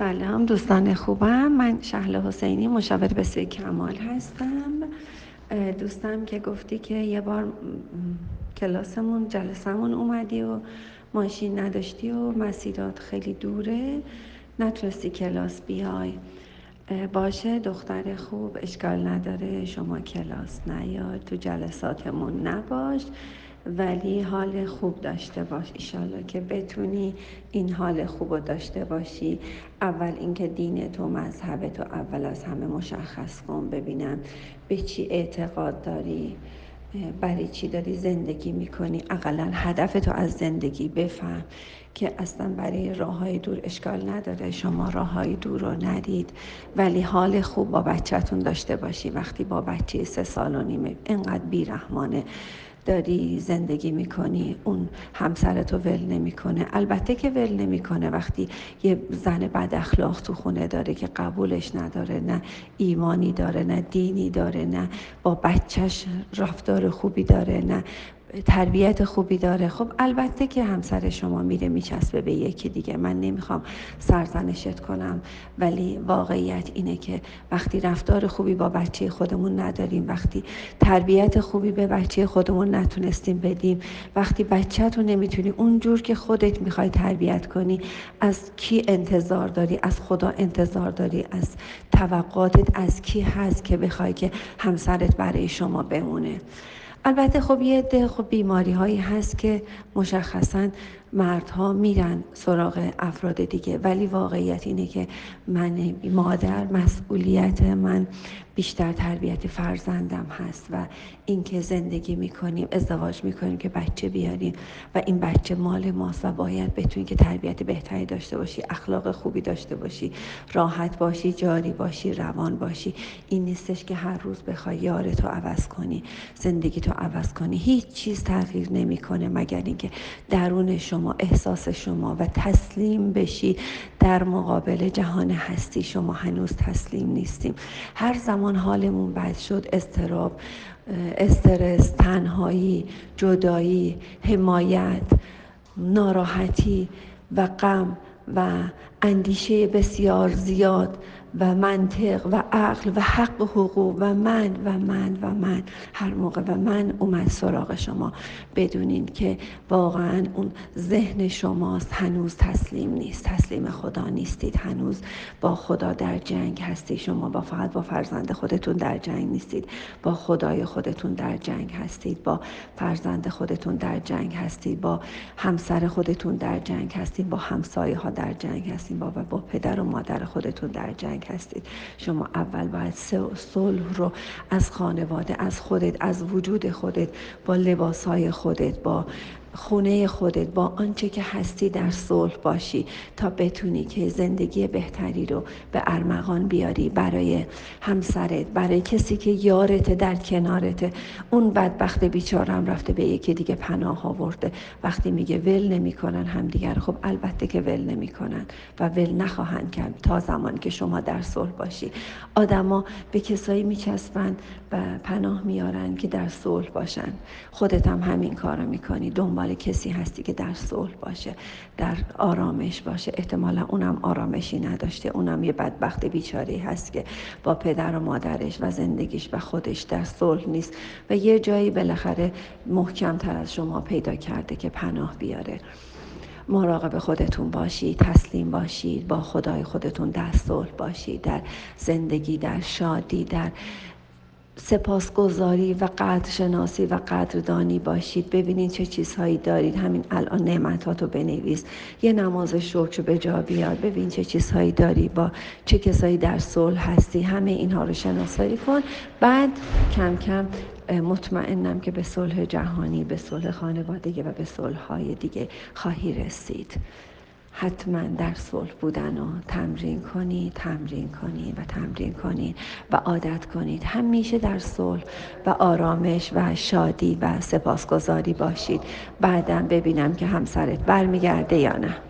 سلام دوستان خوبم. من شهل حسینی مشاور به کمال هستم. دوستم که گفتی که یه بار کلاسمون جلسمون اومدی و ماشین نداشتی و مسیرات خیلی دوره. نتونستی کلاس بیای. باشه دختر خوب اشکال نداره. شما کلاس نیاد تو جلساتمون نباش. ولی حال خوب داشته باش ایشالله که بتونی این حال خوب داشته باشی. اول اینکه دین تو مذهب تو اول از همه مشخص کن ببینم به چی اعتقاد داری برای چی داری زندگی می‌کنی. اقلا هدف تو از زندگی بفهم. که اصلا برای راه های دور اشکال نداره. شما راه های دور رو ندید. ولی حال خوب با بچهتون داشته باشی. وقتی با بچه سه سال و نیمه اینقدر بیرحمانه داری زندگی می‌کنی اون همسرتو ول نمی‌کنه. البته که ول نمی‌کنه. وقتی یه زن بد اخلاق تو خونه داره که قبولش نداره نه ایمانی داره نه دینی داره نه با بچهش رفتار خوبی داره نه تربیت خوبی داره. خب البته که همسر شما میره میچسبه به یکی دیگه. من نمی‌خوام سرزنشت کنم ولی واقعیت اینه که وقتی رفتار خوبی با بچه خودمون نداریم وقتی تربیت خوبی به بچه خودمون نتونستیم بدیم وقتی بچه تو نمی‌تونی اونجور که خودت می‌خوای تربیت کنی از کی انتظار داری؟ از خدا انتظار داری؟ از توقعاتت از کی هست که بخوای که همسرت برای شما بمونه؟ البته خب یه ده خب بیماری هایی هست که مشخصا مردها میرن سراغ افراد دیگه. ولی واقعیت اینه که من مادر مسئولیت من بیشتر تربیت فرزندم هست و اینکه زندگی می‌کنیم ازدواج می‌کنیم که بچه بیاریم و این بچه مال ماست و باید بتونی که تربیت بهتری داشته باشی اخلاق خوبی داشته باشی راحت باشی جاری باشی روان باشی. این نیستش که هر روز بخوای یارتو عوض کنی زندگی تو عوض کنی. هیچ چیز تغییر نمی‌کنه مگر اینکه درون شما احساس شما و تسلیم بشی. در مقابل جهان هستی شما هنوز تسلیم نیستیم. هر زمان حالمون بد شد استراب استرس تنهایی جدایی حمایت ناراحتی و غم و اندیشه بسیار زیاد و منطق و عقل و حق و حقوق و من و من و من. هر موقع و من اومد سراغ شما. بدونین که واقعا اون ذهن شماست. هنوز تسلیم نیست. تسلیم خدا نیستید. هنوز با خدا در جنگ هستی شما با فقط با فرزند خودتون در جنگ نیستید. با خدای خودتون در جنگ هستید. با فرزند خودتون در جنگ هستید. با همسر خودتون در جنگ هستید. با همسایه ها در جنگ هستید. با با پدر و مادر خودتون در جنگ هستید. شما اول باید صلح رو از خانواده از خودت از وجود خودت با لباسهای خودت با خونه خودت با آنچه که هستی در صلح باشی تا بتونی که زندگی بهتری رو به ارمغان بیاری برای همسرت برای کسی که یارت در کنارته. اون بدبخت بیچارم رفته به یکی دیگه پناه آورده. وقتی میگه ول نمی‌کنن همدیگر خب البته که ول نمی‌کنن و ول نخواهند کرد تا زمان که شما در صلح باشی. آدما به کسایی میچسبن و پناه میارن که در صلح باشن خودت هم همین کارو می‌کنی. دنبال دنبال کسی هستی که در صلح باشه در آرامش باشه. احتمالا اونم آرامشی نداشته. اونم یه بدبخت بیچاری هست که با پدر و مادرش و زندگیش و خودش در صلح نیست و یه جایی بالاخره محکم تر از شما پیدا کرده که پناه بیاره. مراقب خودتون باشید تسلیم باشید با خدای خودتون در صلح باشید در زندگی در شادی در سپاسگزاری و قدرشناسی و قدردانی باشید. ببینید چه چیزهایی دارید. همین الان نعمتاتو بنویس. یه نماز شکر به جا بیاد ببین چه چیزهایی داری با چه کسایی در صلح هستی. همه اینها رو شناسایی کن. بعد کم کم مطمئنم که به صلح جهانی به صلح خانوادگی و به صلح های دیگه خواهی رسید. حتما در صلح بودن و تمرین کنید تمرین کنید و تمرین کنید و عادت کنید همیشه در صلح و آرامش و شادی و سپاسگزاری باشید. بعدم ببینم که همسرت برمیگرده یا نه.